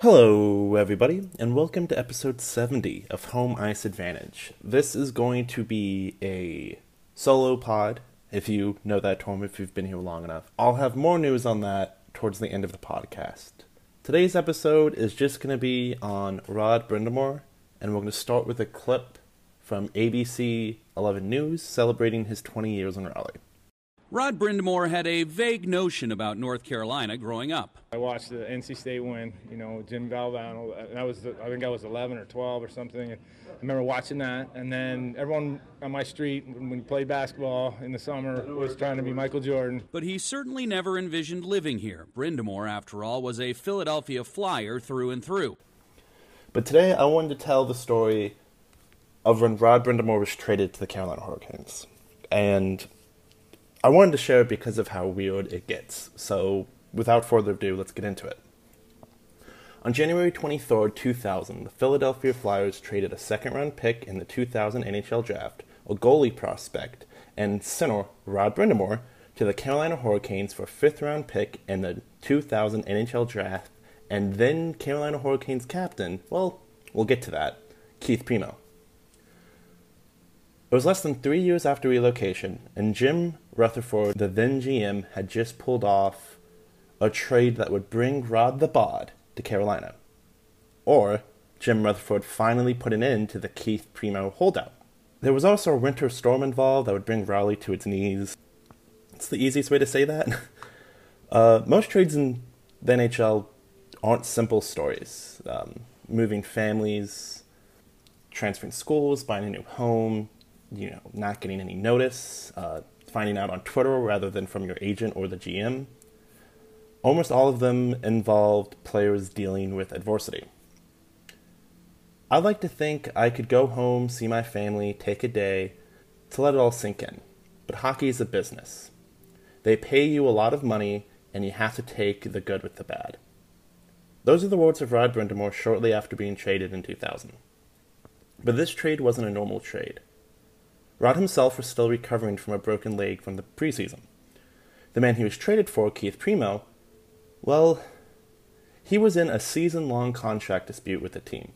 Hello, everybody, and welcome to episode 70 of Home Ice Advantage. This is going to be a solo pod, if you know that term, if you've been here long enough. I'll have more news on that towards the end of the podcast. Today's episode is just going to be on Rod Brind'Amour, and we're going to start with a clip from ABC 11 News celebrating his 20 years in Raleigh. Rod Brind'Amour had a vague notion about North Carolina growing up. I watched the NC State win, you know, Jim Valvano. And that was, I think I was 11 or 12 or something. I remember watching that, and then everyone on my street, when we played basketball in the summer, was trying to be Michael Jordan. But he certainly never envisioned living here. Brind'Amour, after all, was a Philadelphia Flyer through and through. But today I wanted to tell the story of when Rod Brind'Amour was traded to the Carolina Hurricanes. And I wanted to share it because of how weird it gets. So, without further ado, let's get into it. On January 23, 2000, the Philadelphia Flyers traded a second round pick in the 2000 NHL draft, a goalie prospect, and center Rod Brind'Amour to the Carolina Hurricanes for a fifth round pick in the 2000 NHL draft, and then Carolina Hurricanes captain, well, we'll get to that, Keith Primeau. It was less than three years after relocation, and Jim Rutherford, the then GM, had just pulled off a trade that would bring Rod the Bod to Carolina. Or Jim Rutherford finally put an end to the Keith Primeau holdout. There was also a winter storm involved that would bring Raleigh to its knees. It's the easiest way to say that. Uh, most trades in the NHL aren't simple stories. Um, moving families, transferring schools, buying a new home, you know, not getting any notice, uh, finding out on Twitter rather than from your agent or the GM. Almost all of them involved players dealing with adversity. I'd like to think I could go home, see my family, take a day to let it all sink in. But hockey is a business. They pay you a lot of money, and you have to take the good with the bad. Those are the words of Rod Brind'Amour shortly after being traded in 2000. But this trade wasn't a normal trade. Rod himself was still recovering from a broken leg from the preseason. The man he was traded for, Keith Primeau, well, he was in a season long contract dispute with the team.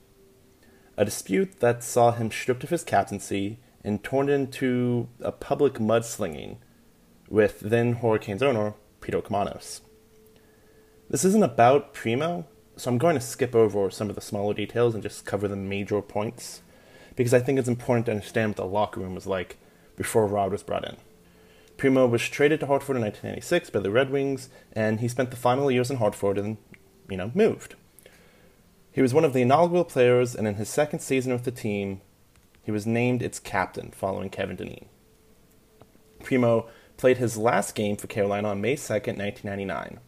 A dispute that saw him stripped of his captaincy and torn into a public mudslinging with then Hurricanes owner Peter Karmanos. This isn't about Primeau, so I'm going to skip over some of the smaller details and just cover the major points, because I think it's important to understand what the locker room was like before Rod was brought in. Primeau was traded to Hartford in 1996 by the Red Wings, and he spent the final years in Hartford and, you know, moved. He was one of the inaugural players, and in his second season with the team, he was named its captain following Kevin Dineen. Primeau played his last game for Carolina on May 2nd, 1999.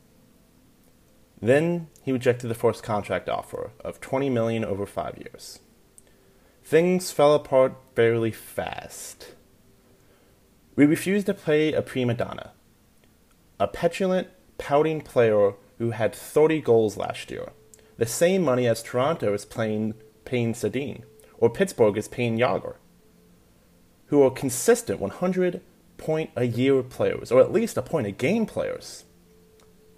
Then he rejected the first contract offer of 20 million over 5 years. Things fell apart fairly fast. We refused to play a prima donna, a petulant, pouting player who had 30 goals last year, the same money as Toronto is paying, paying Sundin, or Pittsburgh is paying Jagr, who are consistent 100 point a year players, or at least a point a game players.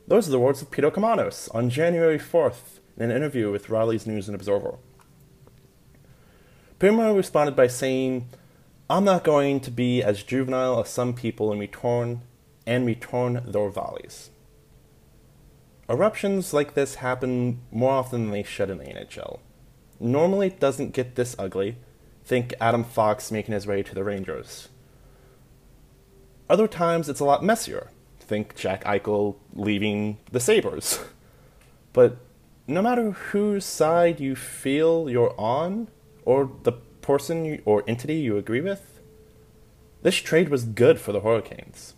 Those are the words of Peter Karmanos on January 4th in an interview with Raleigh's News and Observer. Primeau responded by saying, I'm not going to be as juvenile as some people and return and return their volleys. Eruptions like this happen more often than they should in the NHL. Normally it doesn't get this ugly. Think Adam Fox making his way to the Rangers. Other times it's a lot messier. Think Jack Eichel leaving the Sabres. But no matter whose side you feel you're on, or the person you, or entity you agree with, this trade was good for the Hurricanes.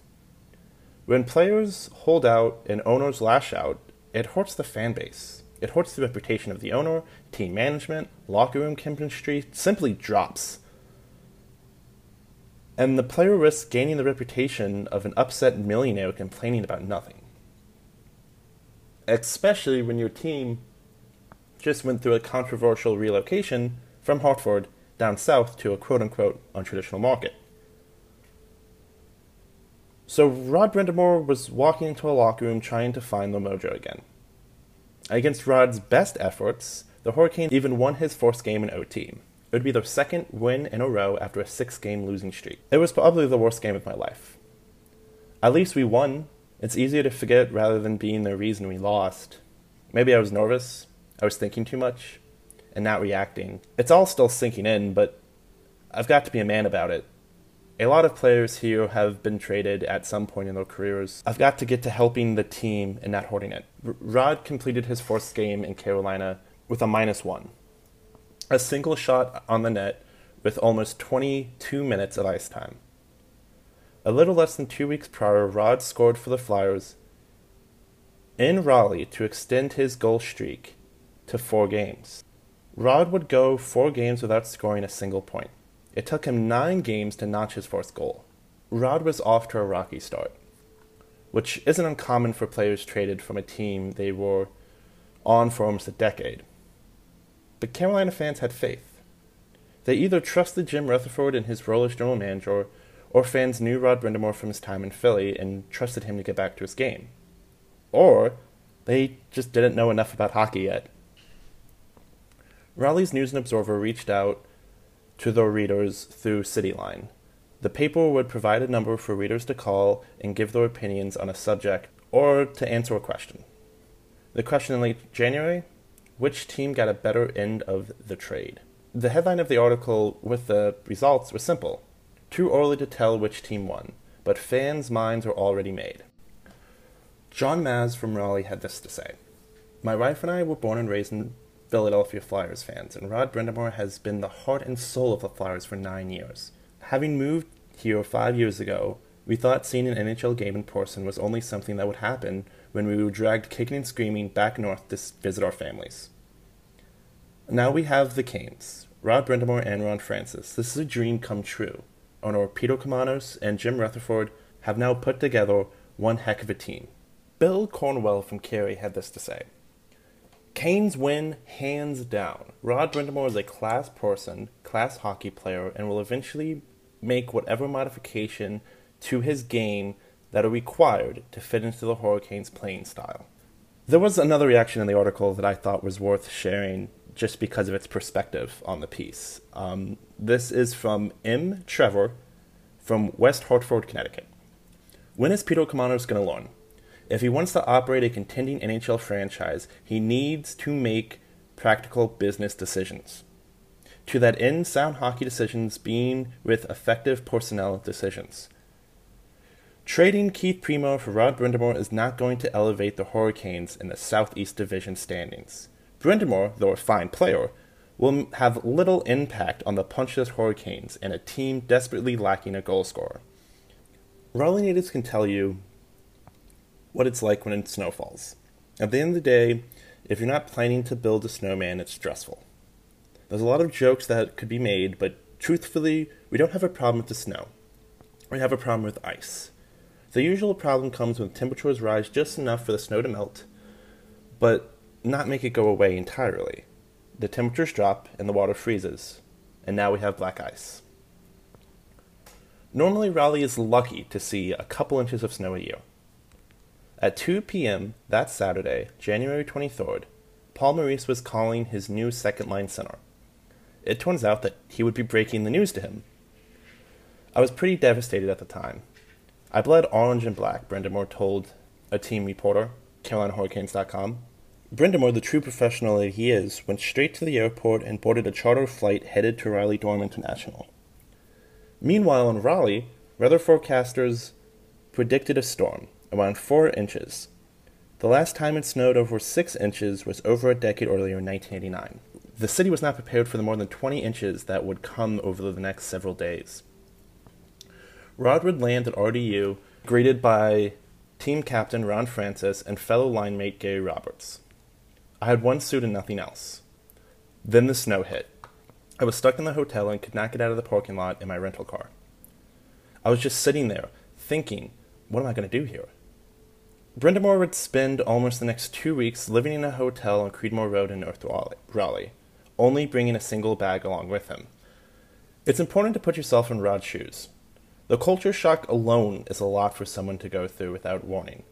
When players hold out and owners lash out, it hurts the fan base. It hurts the reputation of the owner, team management, locker room chemistry simply drops. And the player risks gaining the reputation of an upset millionaire complaining about nothing. Especially when your team just went through a controversial relocation from Hartford down south to a quote unquote untraditional market. So Rod Brind'Amour was walking into a locker room trying to find the mojo again. Against Rod's best efforts, the Hurricanes even won his fourth game in OT. It would be their second win in a row after a six game losing streak. It was probably the worst game of my life. At least we won. It's easier to forget rather than being the reason we lost. Maybe I was nervous, I was thinking too much, and not reacting. It's all still sinking in, but I've got to be a man about it. A lot of players here have been traded at some point in their careers. I've got to get to helping the team and not hoarding it. R- Rod completed his fourth game in Carolina with a minus one. A single shot on the net with almost 22 minutes of ice time. A little less than two weeks prior, Rod scored for the Flyers in Raleigh to extend his goal streak to four games. Rod would go four games without scoring a single point. It took him nine games to notch his first goal. Rod was off to a rocky start, which isn't uncommon for players traded from a team they were on for almost a decade. But Carolina fans had faith. They either trusted Jim Rutherford and his role as general manager, or fans knew Rod Brind'Amour from his time in Philly and trusted him to get back to his game. Or they just didn't know enough about hockey yet. Raleigh's News and Observer reached out to their readers through CityLine. The paper would provide a number for readers to call and give their opinions on a subject or to answer a question. The question in late January which team got a better end of the trade? The headline of the article with the results was simple Too early to tell which team won, but fans' minds were already made. John Maz from Raleigh had this to say My wife and I were born and raised in Philadelphia Flyers fans, and Rod Brind'Amour has been the heart and soul of the Flyers for nine years. Having moved here five years ago, we thought seeing an NHL game in person was only something that would happen when we were dragged kicking and screaming back north to visit our families. Now we have the Canes, Rod Brind'Amour and Ron Francis. This is a dream come true. Owner Peter Karmanos and Jim Rutherford have now put together one heck of a team. Bill Cornwell from Cary had this to say. Canes win hands down. Rod Brind'Amour is a class person, class hockey player, and will eventually make whatever modification to his game that are required to fit into the Hurricanes' playing style. There was another reaction in the article that I thought was worth sharing just because of its perspective on the piece. Um, this is from M. Trevor from West Hartford, Connecticut. When is Peter Karmanos going to learn? If he wants to operate a contending NHL franchise, he needs to make practical business decisions. To that end, sound hockey decisions being with effective personnel decisions. Trading Keith Primeau for Rod Brind'Amour is not going to elevate the Hurricanes in the Southeast Division standings. Brind'Amour, though a fine player, will have little impact on the punchless Hurricanes and a team desperately lacking a goal scorer. Raleigh natives can tell you what it's like when it snow falls. At the end of the day, if you're not planning to build a snowman, it's stressful. There's a lot of jokes that could be made, but truthfully, we don't have a problem with the snow. We have a problem with ice. The usual problem comes when temperatures rise just enough for the snow to melt, but not make it go away entirely. The temperatures drop and the water freezes, and now we have black ice. Normally, Raleigh is lucky to see a couple inches of snow a year. At 2 p.m. that Saturday, January 23rd, Paul Maurice was calling his new second line center. It turns out that he would be breaking the news to him. I was pretty devastated at the time. I bled orange and black, Brind'Amour told a team reporter, CarolinaHurricanes.com. Brind'Amour, the true professional that he is, went straight to the airport and boarded a charter flight headed to Raleigh Durham International. Meanwhile, in Raleigh, weather forecasters predicted a storm, around 4 inches. The last time it snowed over 6 inches was over a decade earlier in 1989. The city was not prepared for the more than 20 inches that would come over the next several days. Rod would land at RDU, greeted by team captain Ron Francis and fellow line mate Gary Roberts. I had one suit and nothing else. Then the snow hit. I was stuck in the hotel and could not get out of the parking lot in my rental car. I was just sitting there, thinking, what am I going to do here? Brind'Amour would spend almost the next two weeks living in a hotel on Creedmoor Road in North Raleigh, only bringing a single bag along with him. It's important to put yourself in Rod's shoes. The culture shock alone is a lot for someone to go through without warning.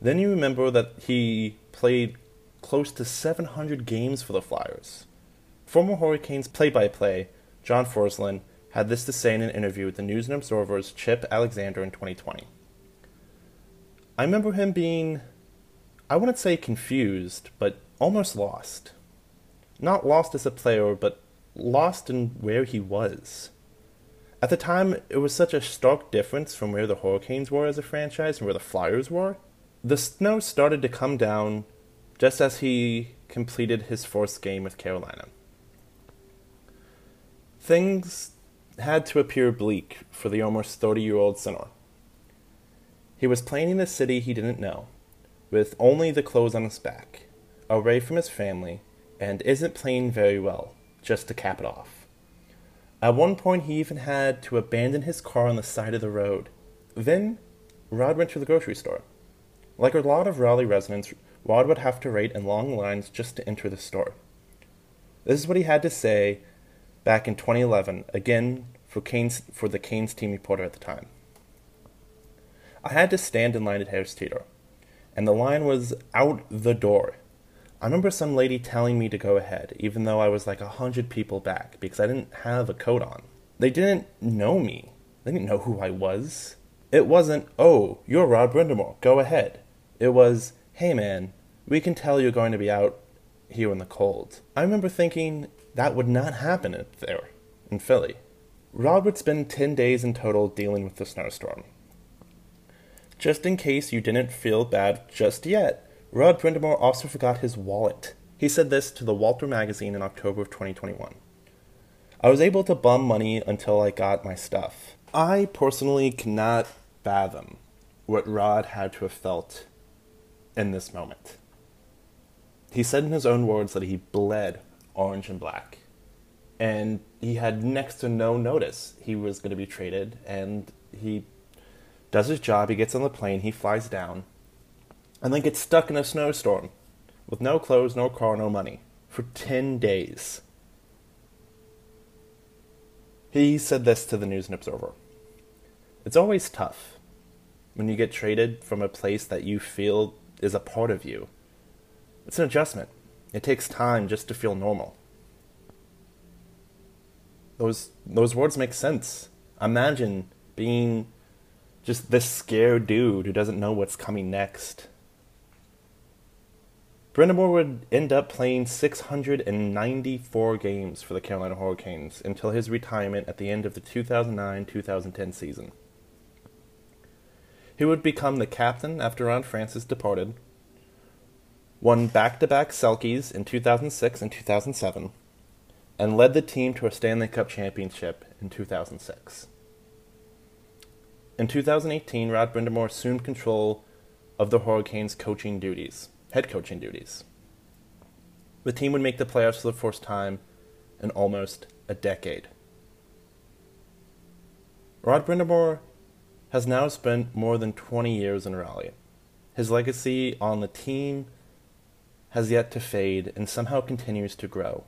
Then you remember that he played close to 700 games for the Flyers. Former Hurricanes play by play, John Forslund, had this to say in an interview with the News and Observer's Chip Alexander in 2020. I remember him being, I wouldn't say confused, but almost lost. Not lost as a player, but lost in where he was. At the time, it was such a stark difference from where the Hurricanes were as a franchise and where the Flyers were. The snow started to come down just as he completed his first game with Carolina. Things had to appear bleak for the almost 30 year old center. He was playing in a city he didn't know, with only the clothes on his back, away from his family, and isn't playing very well, just to cap it off. At one point, he even had to abandon his car on the side of the road. Then, Rod went to the grocery store. Like a lot of Raleigh residents, Rod would have to wait in long lines just to enter the store. This is what he had to say back in 2011, again for, for the Canes team reporter at the time. I had to stand in line at Harris Teeter, and the line was out the door. I remember some lady telling me to go ahead, even though I was like a hundred people back, because I didn't have a coat on. They didn't know me. They didn't know who I was. It wasn't, oh, you're Rod Brind'Amour, go ahead. It was, hey man, we can tell you're going to be out here in the cold. I remember thinking that would not happen there, in Philly. Rod would spend 10 days in total dealing with the snowstorm. Just in case you didn't feel bad just yet, Rod Brind'Amour also forgot his wallet. He said this to the Walter magazine in October of 2021. I was able to bum money until I got my stuff. I personally cannot fathom what Rod had to have felt in this moment. He said in his own words that he bled orange and black. And he had next to no notice he was going to be traded, and he does his job, he gets on the plane, he flies down, and then gets stuck in a snowstorm with no clothes, no car, no money for 10 days. He said this to the News and Observer. It's always tough when you get traded from a place that you feel is a part of you. It's an adjustment. It takes time just to feel normal. Those those words make sense. Imagine being just this scared dude who doesn't know what's coming next. Brind'Amour would end up playing 694 games for the Carolina Hurricanes until his retirement at the end of the 2009 2010 season. He would become the captain after Ron Francis departed, won back to back Selkes in 2006 and 2007, and led the team to a Stanley Cup championship in 2006. In 2018, Rod Brind'Amour assumed control of the Hurricanes' coaching duties head coaching duties. The team would make the playoffs for the first time in almost a decade. Rod Brind'Amour has now spent more than 20 years in Raleigh. His legacy on the team has yet to fade and somehow continues to grow.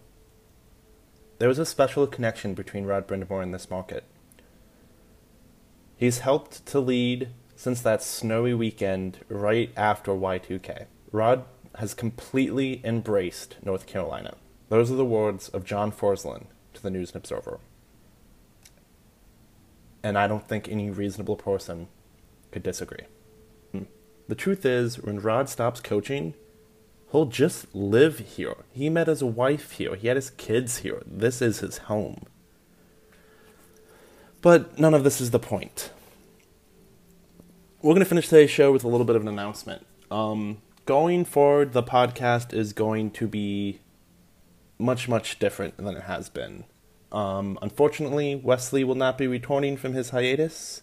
There is a special connection between Rod Brind'Amour and this market. He's helped to lead since that snowy weekend right after Y2K. Rod has completely embraced North Carolina. Those are the words of John Forslund to the News and Observer. And I don't think any reasonable person could disagree. Hmm. The truth is, when Rod stops coaching, he'll just live here. He met his wife here, he had his kids here. This is his home. But none of this is the point. We're going to finish today's show with a little bit of an announcement. Um, going forward, the podcast is going to be much, much different than it has been. Um, unfortunately, Wesley will not be returning from his hiatus.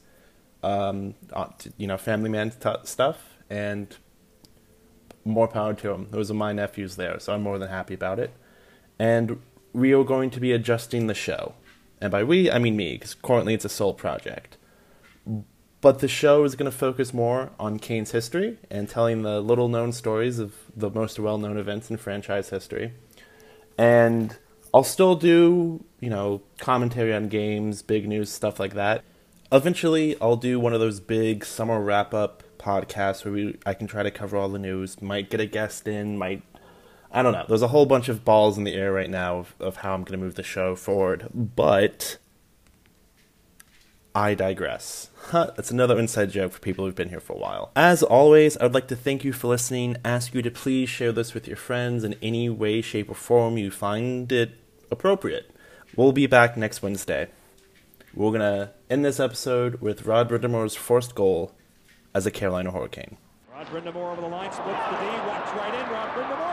Um, uh, you know, family man t- stuff, and more power to him. Those are my nephews there, so I'm more than happy about it. And we are going to be adjusting the show. And by we, I mean me, because currently it's a sole project. But the show is going to focus more on Canes' history and telling the little known stories of the most well known events in franchise history. And I'll still do, you know, commentary on games, big news, stuff like that. Eventually, I'll do one of those big summer wrap up podcasts where we, I can try to cover all the news. Might get a guest in, might I don't know. There's a whole bunch of balls in the air right now of, of how I'm going to move the show forward, but I digress. Huh, that's another inside joke for people who've been here for a while. As always, I would like to thank you for listening, ask you to please share this with your friends in any way, shape, or form you find it appropriate. We'll be back next Wednesday. We're going to end this episode with Rod Brind'Amour's first goal as a Carolina Hurricane. Rod Brind'Amour over the line, splits the D, walks right in. Rod Brind'Amour scores!